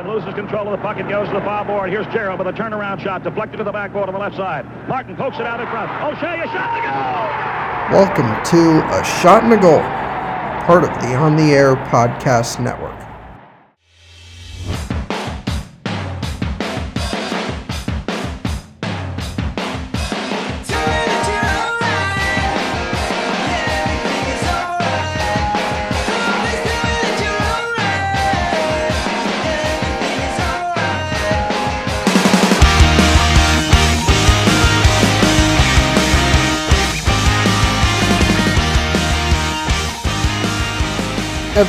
and loses control of the puck and goes to the foul board. Here's Gerald with a turnaround shot, deflected to the backboard on the left side. Martin pokes it out in front. O'Shea, a shot to goal! Welcome to A Shot and a Goal, part of the On the Air Podcast Network.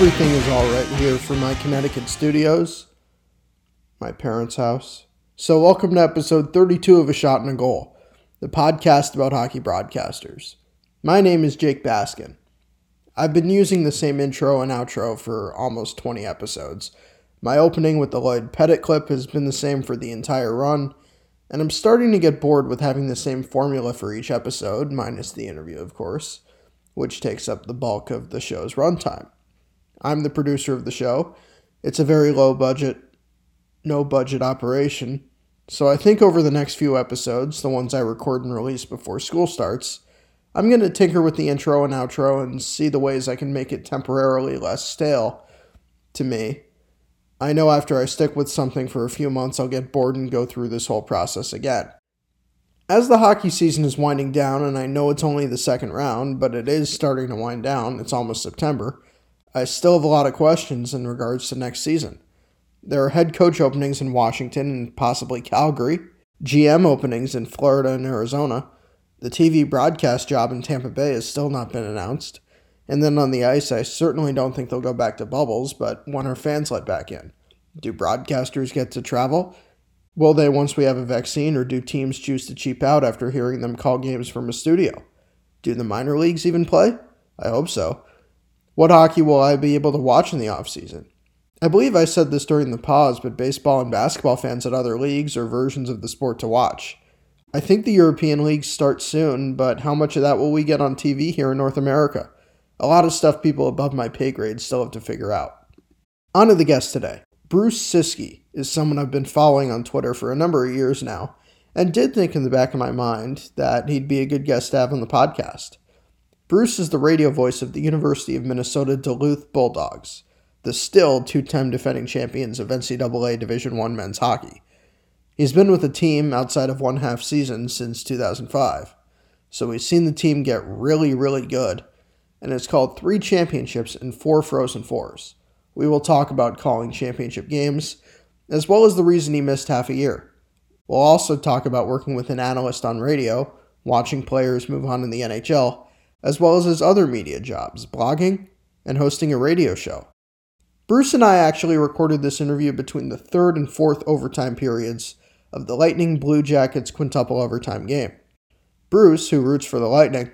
Everything is all right here from my Connecticut studios, my parents' house. So, welcome to episode 32 of A Shot and a Goal, the podcast about hockey broadcasters. My name is Jake Baskin. I've been using the same intro and outro for almost 20 episodes. My opening with the Lloyd Pettit clip has been the same for the entire run, and I'm starting to get bored with having the same formula for each episode, minus the interview, of course, which takes up the bulk of the show's runtime. I'm the producer of the show. It's a very low budget, no budget operation. So I think over the next few episodes, the ones I record and release before school starts, I'm going to tinker with the intro and outro and see the ways I can make it temporarily less stale to me. I know after I stick with something for a few months, I'll get bored and go through this whole process again. As the hockey season is winding down, and I know it's only the second round, but it is starting to wind down, it's almost September. I still have a lot of questions in regards to next season. There are head coach openings in Washington and possibly Calgary, GM openings in Florida and Arizona. The TV broadcast job in Tampa Bay has still not been announced. And then on the ice, I certainly don't think they'll go back to bubbles, but when are fans let back in? Do broadcasters get to travel? Will they once we have a vaccine, or do teams choose to cheap out after hearing them call games from a studio? Do the minor leagues even play? I hope so. What hockey will I be able to watch in the offseason? I believe I said this during the pause, but baseball and basketball fans at other leagues or versions of the sport to watch. I think the European leagues start soon, but how much of that will we get on TV here in North America? A lot of stuff people above my pay grade still have to figure out. On to the guest today. Bruce Ciskie is someone I've been following on Twitter for a number of years now, and did think in the back of my mind that he'd be a good guest to have on the podcast. Bruce is the radio voice of the University of Minnesota Duluth Bulldogs, the still two-time defending champions of NCAA Division I men's hockey. He's been with the team outside of one half season since 2005, so we've seen the team get really, really good, and it's called three championships and four Frozen Fours. We will talk about calling championship games, as well as the reason he missed half a year. We'll also talk about working with an analyst on radio, watching players move on in the NHL, as well as his other media jobs, blogging and hosting a radio show. Bruce and I actually recorded this interview between the third and fourth overtime periods of the Lightning Blue Jackets quintuple overtime game. Bruce, who roots for the Lightning,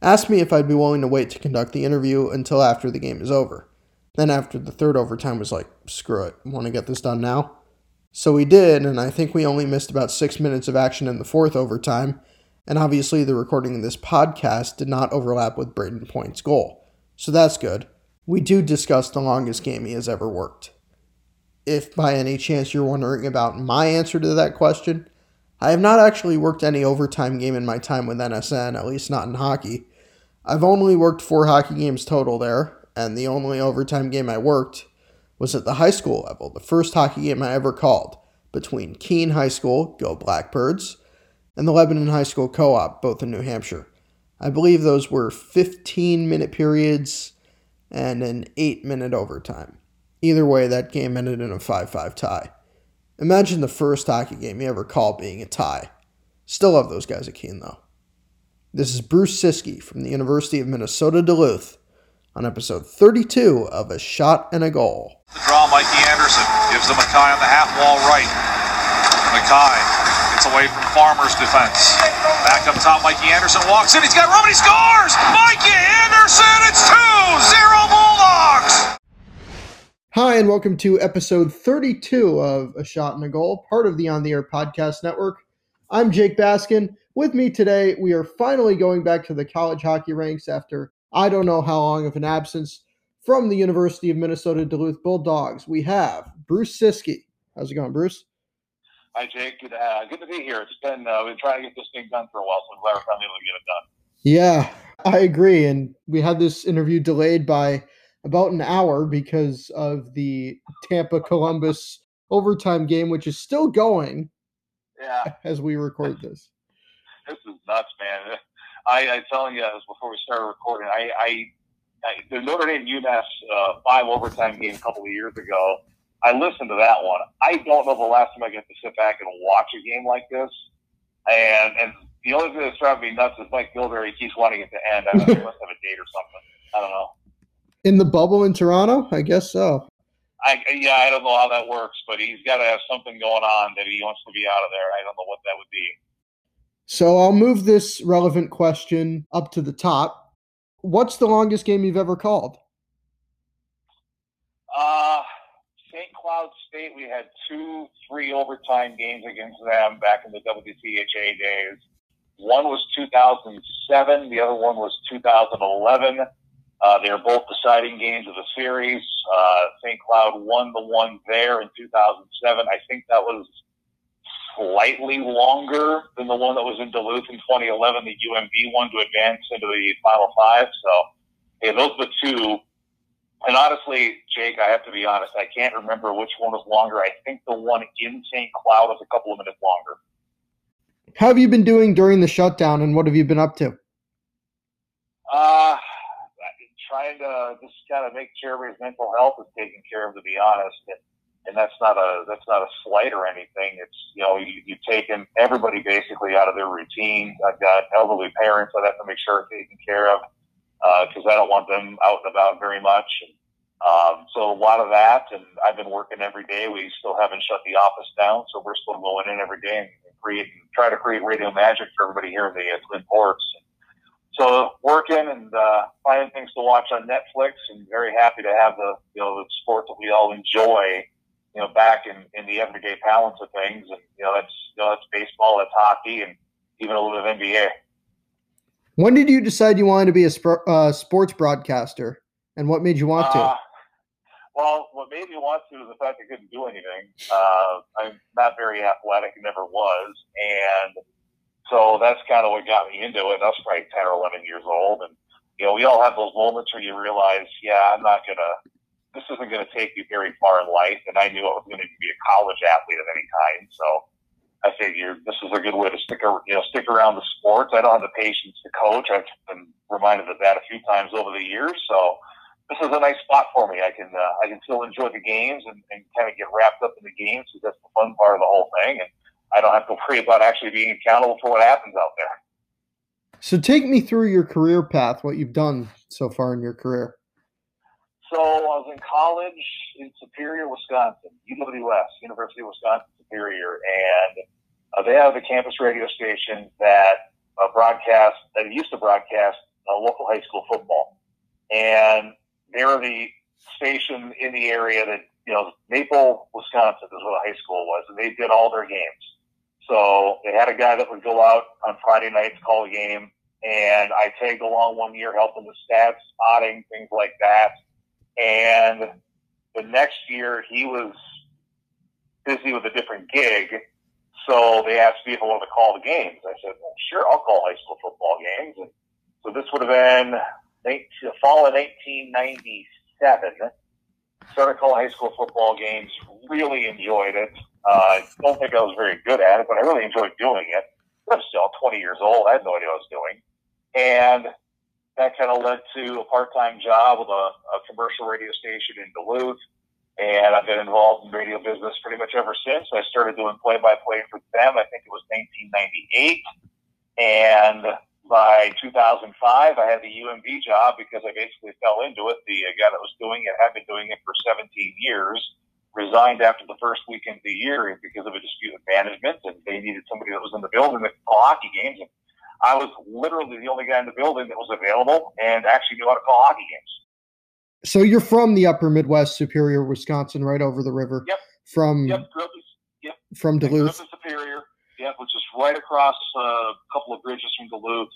asked me if I'd be willing to wait to conduct the interview until after the game is over. Then, after the third overtime, was like, screw it, want to get this done now? So we did, and I think we only missed about six minutes of action in the fourth overtime, and obviously, the recording of this podcast did not overlap with Brayden Point's goal. So that's good. We do discuss the longest game he has ever worked. If by any chance you're wondering about my answer to that question, I have not actually worked any overtime game in my time with NSN, at least not in hockey. I've only worked four hockey games total there, and the only overtime game I worked was at the high school level, the first hockey game I ever called between Keene High School, go Blackbirds, and the Lebanon High School Co op, both in New Hampshire. I believe those were 15 minute periods and an 8 minute overtime. Either way, that game ended in a 5 5 tie. Imagine the first hockey game you ever called being a tie. Still love those guys at Keene, though. This is Bruce Ciskie from the University of Minnesota Duluth on episode 32 of A Shot and a Goal. The draw, Mikey Anderson gives them Mackay on the half wall right. Mackay Gets away from Farmer's defense. Back up top, Mikey Anderson walks in. He's got room and he scores! Mikey Anderson, it's 2-0 Bulldogs! Hi, and welcome to episode 32 of A Shot and a Goal, part of the On the Air Podcast Network. I'm Jake Baskin. With me today, we are finally going back to the college hockey ranks after I don't know how long of an absence. from the University of Minnesota Duluth Bulldogs, we have Bruce Ciskie. How's it going, Bruce? Hi, Jake. Good, uh, good to be here. It's been uh, we've been trying to get this thing done for a while, so I'm glad we're finally able to get it done. Yeah, I agree. And we had this interview delayed by about an hour because of the Tampa Columbus overtime game, which is still going. Yeah. As we record this. This is nuts, man. I, I telling you this before we started recording. I, I, I the Notre Dame UMass uh, five overtime game a couple of years ago. I listened to that one. I don't know the last time I get to sit back and watch a game like this. And and the only thing that's driving me nuts is Mike Gilberry keeps wanting it to end. I don't know, he must have a date or something. I don't know. In the bubble in Toronto, I guess so. I yeah, I don't know how that works, but he's got to have something going on that he wants to be out of there. I don't know what that would be. So I'll move this relevant question up to the top. What's the longest game you've ever called? Uh, St. Cloud State. We had two, three overtime games against them back in the WCHA days. One was 2007. The other one was 2011. Uh, they were both deciding games of the series. Uh, St. Cloud won the one there in 2007. I think that was slightly longer than the one that was in Duluth in 2011, the UMD one to advance into the Final Five. So, yeah, those are the two. And honestly, Jake, I have to be honest, I can't remember which one was longer. I think the one in St. Cloud was a couple of minutes longer. How have you been doing during the shutdown, and what have you been up to? Uh, trying to just kind of make sure everybody's mental health is taken care of, to be honest. And, and that's not a that's not a slight or anything. It's you know you, you've taken everybody basically out of their routine. I've got elderly parents that I have to make sure are taken care of because uh, I don't want them out and about very much. And, um, so a lot of that, and I've been working every day. We still haven't shut the office down, so we're still going in every day and create and try to create radio magic for everybody here in the uh, Twin Ports. So working and uh, finding things to watch on Netflix, and very happy to have the you know the sport that we all enjoy you know, back in, in the everyday balance of things. And, you know, that's, you know, that's baseball, that's hockey, and even a little bit of NBA. When did you decide you wanted to be a sp- uh, sports broadcaster? And what made you want to? Uh, well, what made me want to is the fact I couldn't do anything. Uh, I'm not very athletic, never was. And so that's kind of what got me into it. I was probably 10 or 11 years old. And, you know, we all have those moments where you realize, yeah, I'm not to this isn't going to take you very far in life. And I knew I was going to be a college athlete at any time. So I figured this is a good way to stick, you know, stick around the sports. I don't have the patience to coach. I've been reminded of that a few times over the years. So this is a nice spot for me. I can, uh, I can still enjoy the games and, and kind of get wrapped up in the games because that's the fun part of the whole thing. And I don't have to worry about actually being accountable for what happens out there. So take me through your career path, what you've done so far in your career. So I was in college in Superior, Wisconsin, UWS, University of Wisconsin Superior, and uh, they have a campus radio station that uh, broadcast that used to broadcast uh, local high school football, and they were the station in the area that you know Maple, Wisconsin is what a high school was, and they did all their games. So they had a guy that would go out on Friday nights, call a game, and I tagged along one year helping the stats, spotting, things like that. And the next year he was busy with a different gig. So they asked me if I wanted to call the games. I said, well, sure, I'll call high school football games. And so this would have been the fall of 1997. Started calling high school football games. Really enjoyed it. Uh, don't think I was very good at it, but I really enjoyed doing it. I'm still 20 years old. I had no idea what I was doing. And that kind of led to a part-time job with a, a commercial radio station in Duluth. And I've been involved in radio business pretty much ever since. I started doing play-by-play for them. I think it was 1998. And by 2005, I had the UMD job because I basically fell into it. The guy that was doing it had been doing it for 17 years, resigned after the first weekend of the year because of a dispute with management, and they needed somebody that was in the building that could call hockey games. And I was literally the only guy in the building that was available and actually knew how to call hockey games. So you're from the Upper Midwest, Superior, Wisconsin, right over the river. Yep. From yep. yep. From Duluth. Superior. Yep, which is right across uh, a couple of bridges from Duluth.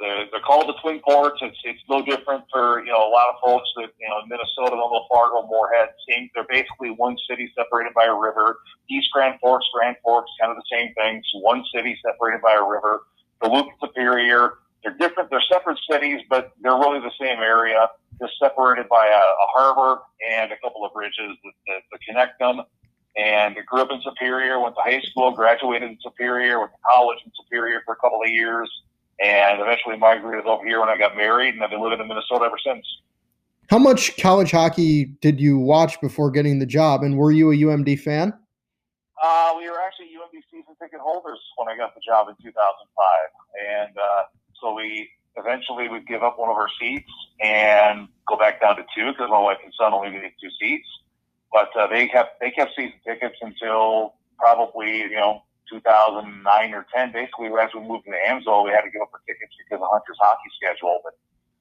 they're, they're called the Twin Ports. It's it's no different for you know a lot of folks that you know Minnesota, Little Fargo, Moorhead. Same, they're basically one city separated by a river. East Grand Forks, Grand Forks, kind of the same thing. It's one city separated by a river. Duluth, Superior. They're different. They're separate cities, but they're really the same area, just separated by a, a harbor and a couple of bridges that, that, that connect them. And I grew up in Superior, went to high school, graduated in Superior, went to college in Superior for a couple of years and eventually migrated over here when I got married, and I've been living in Minnesota ever since. How much college hockey did you watch before getting the job, and were you a UMD fan? Uh, we were actually UMD season ticket holders when I got the job in 2005, and uh, so we eventually would give up one of our seats and go back down to two because my wife and son only needed two seats. But uh, they kept they kept season tickets until probably you know 2009 or 10, basically as we moved into Amsoil, we had to give up our tickets because of Hunter's hockey schedule. But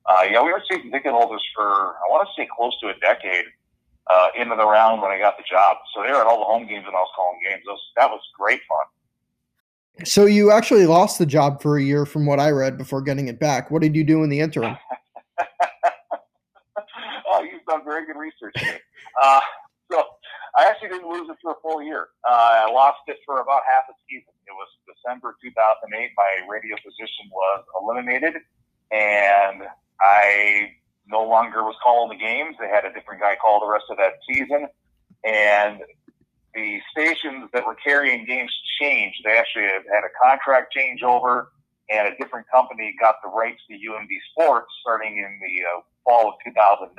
uh, yeah, we were season ticket holders for I want to say close to a decade uh, into the round when I got the job. So they were at all the home games and I was calling games. Was, that was great fun. So you actually lost the job for a year, from what I read, before getting it back. What did you do in the interim? oh, you've done very good research. Uh, so I actually didn't lose it for a full year. Uh, I lost it for about half a season. It was December 2008. My radio position was eliminated, and I no longer was calling the games. They had a different guy call the rest of that season, and the stations that were carrying games changed. They actually had a contract changeover, and a different company got the rights to UMD Sports starting in the uh, fall of 2009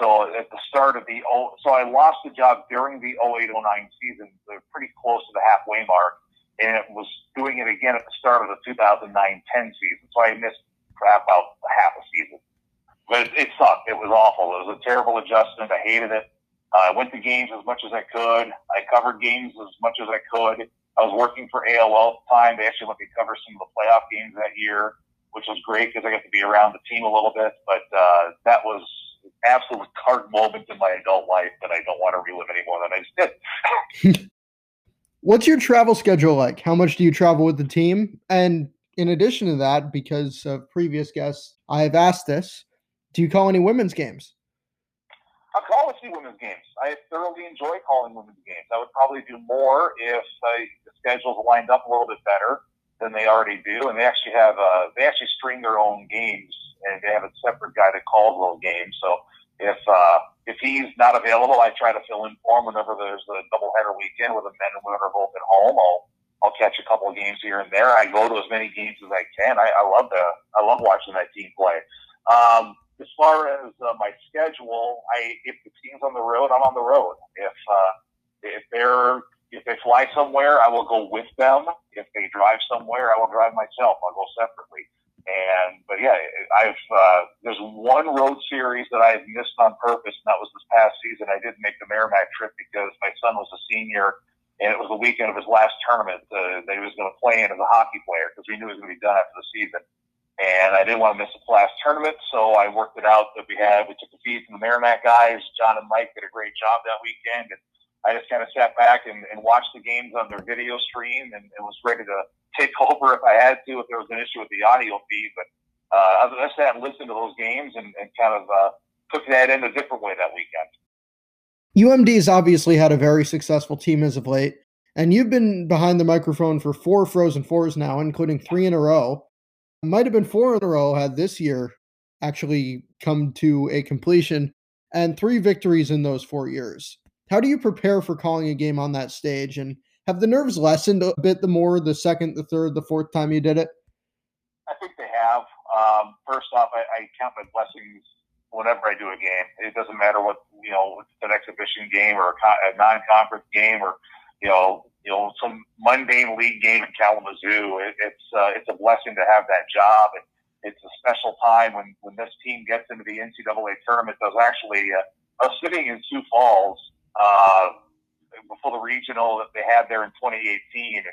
so at the start of the so I lost the job during the 08-09 season, pretty close to the halfway mark, and it was doing it again at the start of the 2009-10 season. So I missed crap out half a season, but it sucked. It was awful. It was a terrible adjustment. I hated it. I went to games as much as I could. I covered games as much as I could. I was working for AOL at the time. They actually let me cover some of the playoff games that year, which was great because I got to be around the team a little bit. But uh, that was an absolute hard moment in my adult life that I don't want to relive any more than I did. What's your travel schedule like? How much do you travel with the team? And in addition to that, because of previous guests, I have asked this: Do you call any women's games? I call a few women's games. I thoroughly enjoy calling women's games. I would probably do more if uh, the schedules lined up a little bit better than they already do. And they actually have uh, they actually string their own games and they have a separate guy that calls those games. So if uh, if he's not available, I try to fill in for him whenever there's a doubleheader weekend where the men and women are both at home. I'll I'll catch a couple of games here and there. I go to as many games as I can. I, I love the I love watching that team play. Um, as far as uh, my schedule, I if the team's on the road, I'm on the road. If uh, if they're if they fly somewhere, I will go with them. If they drive somewhere, I will drive myself. I'll go separately. And but yeah, I've uh, there's one road series that I've missed on purpose, and that was this past season. I didn't make the Merrimack trip because my son was a senior, and it was the weekend of his last tournament uh, that he was going to play in as a hockey player because we knew he was going to be done after the season. And I didn't want to miss the last tournament, so I worked it out that we had. We took the feed from the Merrimack guys. John and Mike did a great job that weekend, and I just kind of sat back and, and watched the games on their video stream and, and was ready to take over if I had to, if there was an issue with the audio feed. But uh, than that, and listened to those games and, and kind of uh, took that in a different way that weekend. UMD has obviously had a very successful team as of late, and you've been behind the microphone for four Frozen Fours now, including three in a row. Might have been four in a row had this year actually come to a completion, and three victories in those four years. How do you prepare for calling a game on that stage? And have the nerves lessened a bit the more the second, the third, the fourth time you did it? I think they have. Um, first off, I, I count my blessings whenever I do a game. It doesn't matter what you know, it's an exhibition game or a, a non-conference game or you know, you know, some mundane league game in Kalamazoo. It, it's uh, it's a blessing to have that job, and it's a special time when when this team gets into the NCAA tournament. There's actually uh, us sitting in Sioux Falls uh, before the regional that they had there in 2018. And,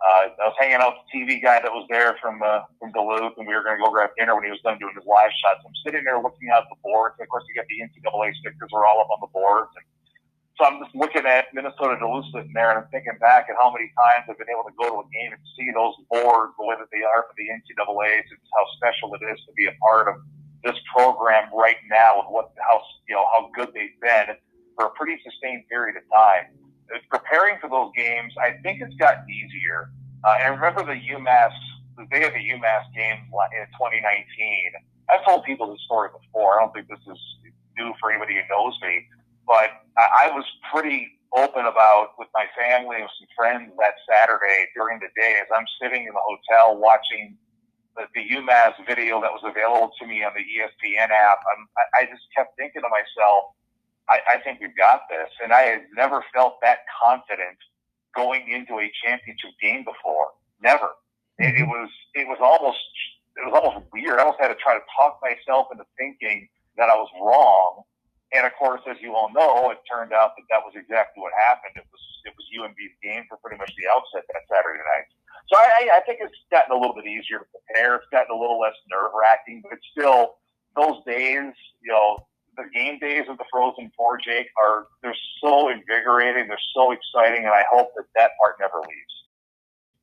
uh, I was hanging out with the TV guy that was there from uh, from Duluth, and we were going to go grab dinner when he was done doing his live shots. I'm sitting there looking at the boards. And of course, you got the NCAA stickers are all up on the boards, and so I'm just looking at Minnesota Duluth there, and I'm thinking back at how many times I've been able to go to a game and see those boards, the way that they are for the NCAA's, and how special it is to be a part of this program right now, and what how you know how good they've been for a pretty sustained period of time. Preparing for those games, I think it's gotten easier. Uh, and remember the UMass, the day of the UMass game in 2019. I've told people this story before. I don't think this is new for anybody who knows me but I, I was pretty open about with my family and some friends that Saturday during the day as I'm sitting in the hotel watching the, the UMass video that was available to me on the ESPN app. I'm, I, I just kept thinking to myself, I, I think we've got this. And I had never felt that confident going into a championship game before. Never. It, it mm-hmm. was it was almost it was almost weird. I almost had to try to talk myself into thinking that I was wrong and of course, as you all know, it turned out that that was exactly what happened. It was it was UMD's game for pretty much the outset that Saturday night. So I, I think it's gotten a little bit easier to prepare. It's gotten a little less nerve wracking, but it's still those days. You know, the game days of the Frozen Four, Jake, are they're so invigorating. They're so exciting, and I hope that that part never leaves.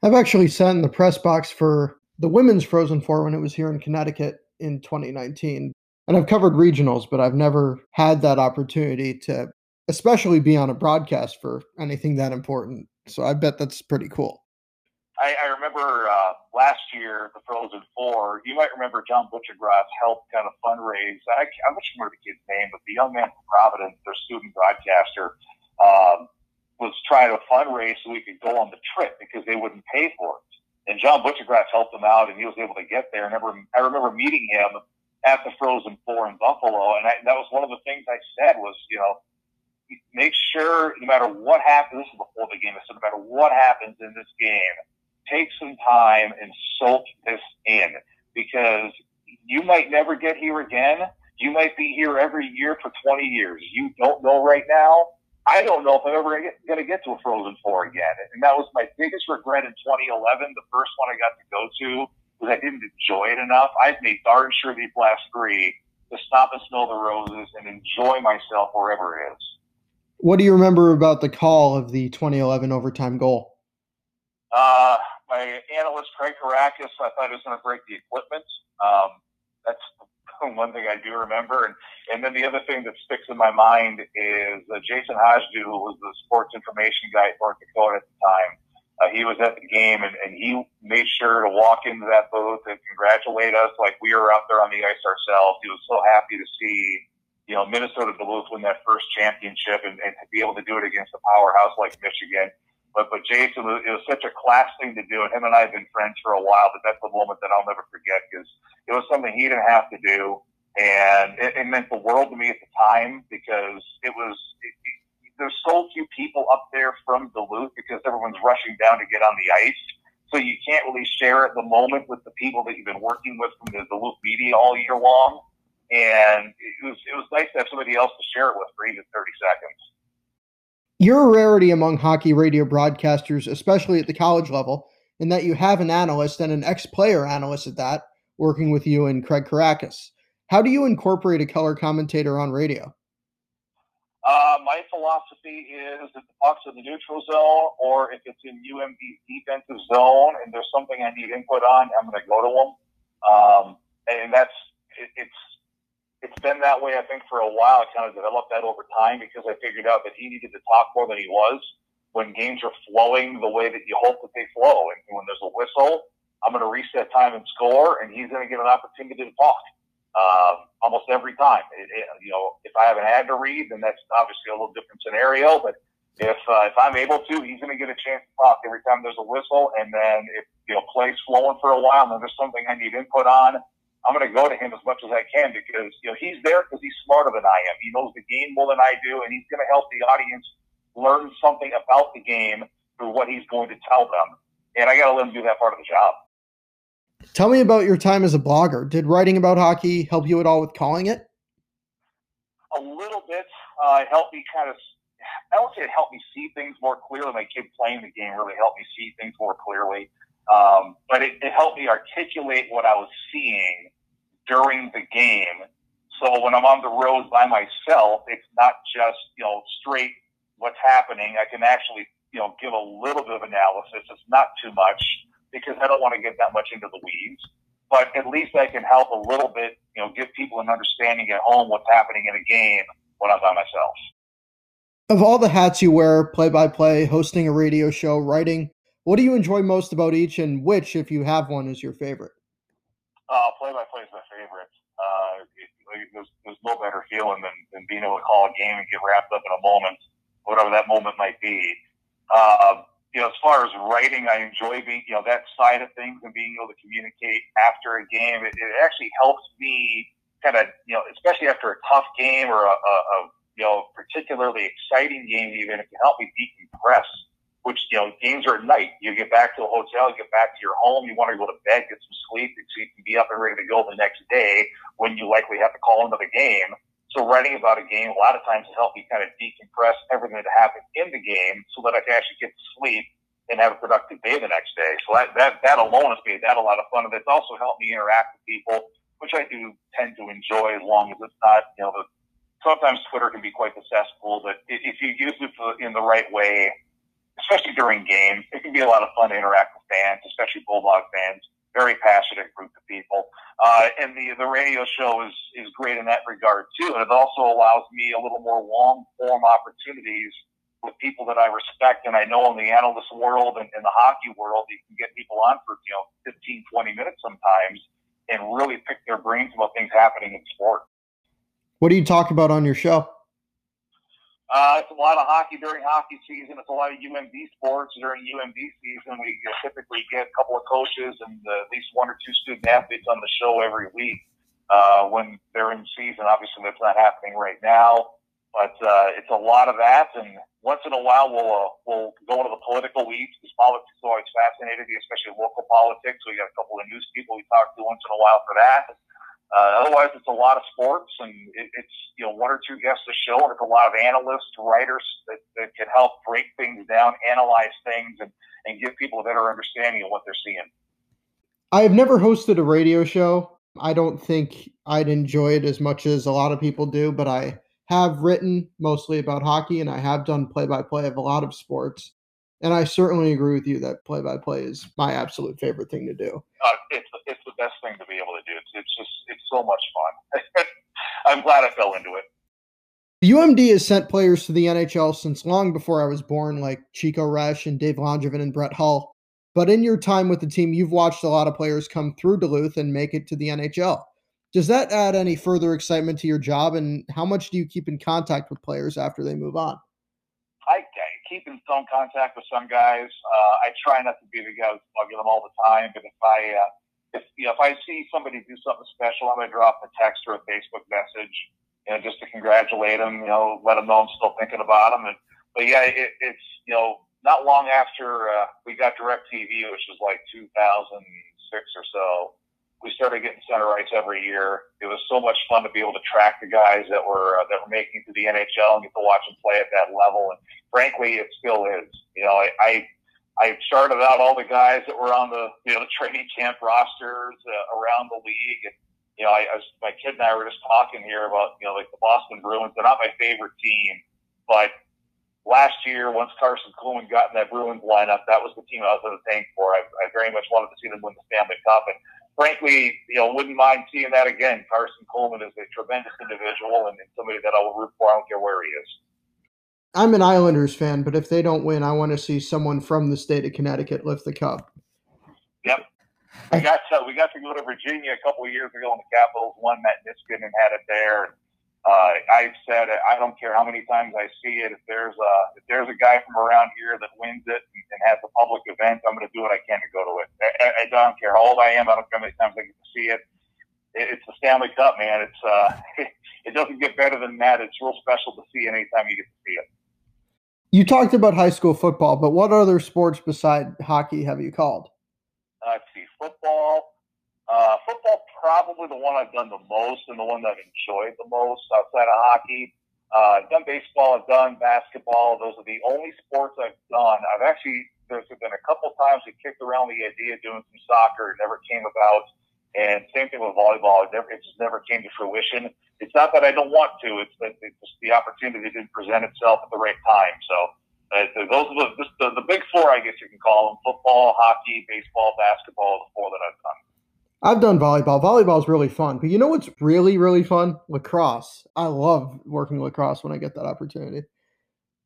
I've actually sat in the press box for the women's Frozen Four when it was here in Connecticut in 2019 and I've covered regionals, but I've never had that opportunity to, especially be on a broadcast for anything that important. So I bet that's pretty cool. I, I remember uh, last year, the Frozen Four. You might remember John Buccigross helped kind of fundraise. I, I'm not sure the kid's name, but the young man from Providence, their student broadcaster, um, was trying to fundraise so we could go on the trip because they wouldn't pay for it. And John Buccigross helped him out, and he was able to get there. And I remember, I remember meeting him at the Frozen Four in Buffalo, and I, that was one of the things I said was, you know, make sure no matter what happens, this is before the game, I said no matter what happens in this game, take some time and soak this in because you might never get here again. You might be here every year for 20 years. You don't know right now. I don't know if I'm ever going to get to a Frozen Four again. And that was my biggest regret in 2011, the first one I got to go to because I didn't enjoy it enough. I've made darn sure these last three to stop and smell the roses and enjoy myself wherever it is. What do you remember about the call of the 2011 overtime goal? Uh, my analyst Craig Karakis, I thought he was going to break the equipment. Um, that's one thing I do remember. And, and then the other thing that sticks in my mind is uh, Jason Hajdu, who was the sports information guy at North Dakota at the time uh, he was at the game and, and he made sure to walk into that booth and congratulate us like we were out there on the ice ourselves. He was so happy to see, you know, Minnesota Duluth win that first championship and, and to be able to do it against a powerhouse like Michigan. But but Jason, it was such a class thing to do, and him and I have been friends for a while. But that's the moment that I'll never forget because it was something he didn't have to do, and it, it meant the world to me at the time because it was it, there's so few people up there from Duluth because everyone's rushing down to get on the ice. So you can't really share at the moment with the people that you've been working with from the Duluth media all year long. And it was it was nice to have somebody else to share it with for even 30 seconds. You're a rarity among hockey radio broadcasters, especially at the college level, in that you have an analyst and an ex-player analyst at that working with you and Craig Karakis. How do you incorporate a color commentator on radio? Uh, my philosophy is if the puck's in the neutral zone or if it's in UMD's defensive zone and there's something I need input on, I'm going to go to them. Um, and that's it, it's it's been that way I think for a while. I kind of developed that over time because I figured out that he needed to talk more than he was when games are flowing the way that you hope that they flow. And when there's a whistle, I'm going to reset time and score, and he's going to get an opportunity to talk um, almost every time. It, it, you know, if I haven't had to read, then that's obviously a little different scenario. But if uh, if I'm able to, he's going to get a chance to talk every time there's a whistle. And then if you know plays flowing for a while, and then there's something I need input on, I'm going to go to him as much as I can because you know he's there because he's smarter than I am. He knows the game more than I do, and he's going to help the audience learn something about the game through what he's going to tell them. And I got to let him do that part of the job. Tell me about your time as a blogger. Did writing about hockey help you at all with calling it? A little bit. Uh, it helped me kind of. I don't say it helped me see things more clearly. My kid playing the game really helped me see things more clearly. Um, but it, it helped me articulate what I was seeing during the game. So when I'm on the road by myself, it's not just you know straight what's happening. I can actually, you know, give a little bit of analysis. It's not too much because I don't want to get that much into the weeds. But at least I can help a little bit, you know, give people an understanding at home what's happening in a game when I'm by myself. Of all the hats you wear, play by play, hosting a radio show, writing, what do you enjoy most about each and which, if you have one, is your favorite? Uh, play by play is my favorite. Uh, it, there's, there's no better feeling than, than being able to call a game and get wrapped up in a moment, whatever that moment might be. Uh, you know, as far as writing, I enjoy being, you know, that side of things and being able to communicate after a game. It, it actually helps me kind of, you know, especially after a tough game or a, a, a you know, particularly exciting game, even it can help me decompress. Which you know, games are at night. You get back to a hotel, you get back to your home, you want to go to bed, get some sleep, so you can be up and ready to go the next day when you likely have to call another game. So writing about a game a lot of times helped me kind of decompress everything that happened in the game so that I can actually get to sleep and have a productive day the next day. So that, that, that alone has made that a lot of fun. And it's also helped me interact with people, which I do tend to enjoy as long as it's not, you know, the, sometimes Twitter can be quite the cesspool, but if you use it in the right way, especially during games. It can be a lot of fun to interact with fans, especially Bulldog fans. Very passionate group of people. Uh, and the, the radio show is, is great in that regard too. And it also allows me a little more long form opportunities with people that I respect and I know in the analyst world and in the hockey world, you can get people on for, you know, 15, 20 minutes sometimes and really pick their brains about things happening in sport. What do you talk about on your show? Uh, it's a lot of hockey during hockey season. It's a lot of UMD sports during UMD season. We typically get a couple of coaches and uh, at least one or two student athletes on the show every week uh, when they're in season. Obviously, that's not happening right now, but uh, it's a lot of that. And once in a while, we'll uh, we'll go into the political weeds because politics always fascinating me, especially local politics. We got a couple of news people we talk to once in a while for that. Uh, otherwise, it's a lot of sports, and it, it's you know one or two guests a show, and it's a lot of analysts, writers that, that can help break things down, analyze things, and, and give people a better understanding of what they're seeing. I have never hosted a radio show. I don't think I'd enjoy it as much as a lot of people do, but I have written mostly about hockey, and I have done play-by-play of a lot of sports. And I certainly agree with you that play-by-play is my absolute favorite thing to do. Uh, it's it's the best thing to be able to do. It's, it's just it's so much fun. I'm glad I fell into it. UMD has sent players to the NHL since long before I was born, like Chico Resch and Dave Langevin and Brett Hull. But in your time with the team, you've watched a lot of players come through Duluth and make it to the NHL. Does that add any further excitement to your job? And how much do you keep in contact with players after they move on? Keep in some contact with some guys. Uh, I try not to be the guy who's bugging them all the time, but if I uh, if you know if I see somebody do something special, I'm gonna drop a text or a Facebook message, you know, just to congratulate them. You know, let them know I'm still thinking about them. And but yeah, it, it's you know not long after uh, we got Directv, which was like 2006 or so. We started getting center ice every year. It was so much fun to be able to track the guys that were uh, that were making it to the NHL and get to watch them play at that level. And frankly, it still is. You know, I, I I charted out all the guys that were on the you know the training camp rosters uh, around the league, and you know I, I was, my kid and I were just talking here about you know like the Boston Bruins. They're not my favorite team, but last year once Karson Kuhlman got in that Bruins lineup, that was the team I was going to tank for. I, I very much wanted to see them win the Stanley Cup, and frankly, you know, wouldn't mind seeing that again. Karson Kuhlman is a tremendous individual and, and somebody that I will root for. I don't care where he is. I'm an Islanders fan, but if they don't win, I want to see someone from the state of Connecticut lift the cup. Yep. We got to, we got to go to Virginia a couple of years ago, and the Capitals won that Michigan and had it there. Uh, I've said it. I don't care how many times I see it. If there's a if there's a guy from around here that wins it and, and has a public event, I'm going to do what I can to go to it. I, I don't care how old I am. I don't care how many times I get to see it. it it's the Stanley Cup, man. It's uh, it doesn't get better than that. It's real special to see anytime you get to see it. You talked about high school football, but what other sports beside hockey have you called? Uh, let's see, football. Uh, football probably the one I've done the most and the one that I've enjoyed the most outside of hockey. Uh, I've done baseball, I've done basketball. Those are the only sports I've done. I've actually there's been a couple times we kicked around the idea of doing some soccer. It never came about. And same thing with volleyball. It, never, it just never came to fruition. it's not that I don't want to. It's that it's just the opportunity didn't present itself at the right time. So uh, those are the, the the big four, I guess you can call them: football, hockey, baseball, basketball. The four that I've done. I've done volleyball. Volleyball is really fun, but you know what's really really fun? Lacrosse. I love working lacrosse when I get that opportunity.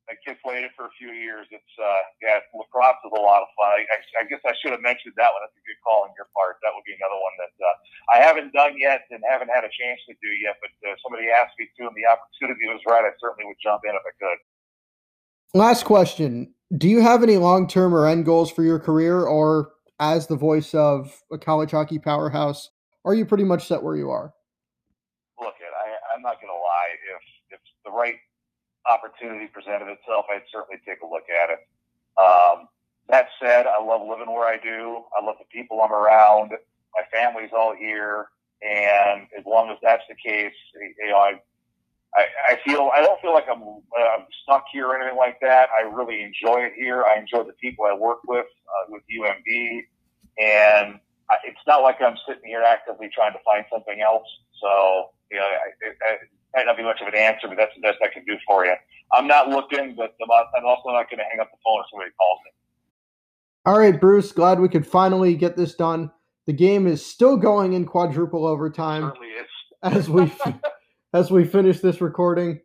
My kids played it for a few years. It's uh, yeah, lacrosse is a lot of fun. I, I, I guess I should have mentioned that one. That's a good call on your part. That would be another one that uh, I haven't done yet and haven't had a chance to do yet. But uh, somebody asked me to, and the opportunity was right. I certainly would jump in if I could. Last question: Do you have any long-term or end goals for your career, or as the voice of a college hockey powerhouse, are you pretty much set where you are? Look. I, I'm not going to lie. If if the right opportunity presented itself, I'd certainly take a look at it. Um, that said, I love living where I do. I love the people I'm around. My family's all here, and as long as that's the case, you know, I, I, I feel I don't feel like I'm, I'm stuck here or anything like that. I really enjoy it here. I enjoy the people I work with uh, with UMD, and I, it's not like I'm sitting here actively trying to find something else. So you know, I, I, might not be much of an answer, but that's the best I can do for you. I'm not looking, but I'm also not going to hang up the phone if somebody calls me. All right, Bruce. Glad we could finally get this done. The game is still going in quadruple overtime as we as we finish this recording.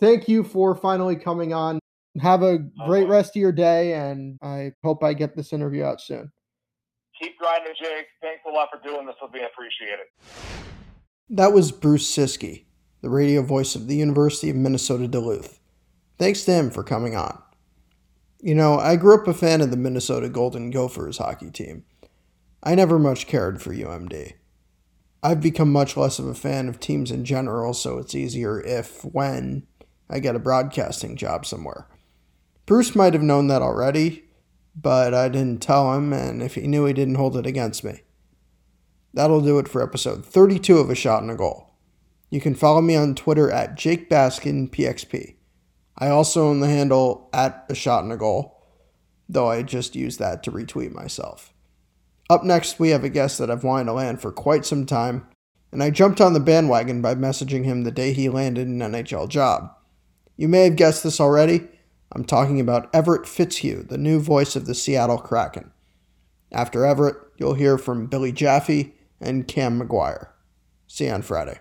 Thank you for finally coming on. Have a great rest of your day, and I hope I get this interview out soon. Keep grinding, Jake. Thanks a lot for doing this. Will be appreciated. That was Bruce Ciskie the radio voice of the University of Minnesota Duluth. Thanks to him for coming on. You know, I grew up a fan of the Minnesota Golden Gophers hockey team. I never much cared for UMD. I've become much less of a fan of teams in general, so it's easier if, when, I get a broadcasting job somewhere. Bruce might have known that already, but I didn't tell him, and if he knew, he didn't hold it against me. That'll do it for episode 32 of A Shot and a Goal. You can follow me on Twitter at Jake Baskin PXP. I also own the handle at a shot and a goal, though I just use that to retweet myself. Up next, we have a guest that I've wanted to land for quite some time, and I jumped on the bandwagon by messaging him the day he landed an NHL job. You may have guessed this already. I'm talking about Everett Fitzhugh, the new voice of the Seattle Kraken. After Everett, you'll hear from Billy Jaffe and Cam McGuire. See you on Friday.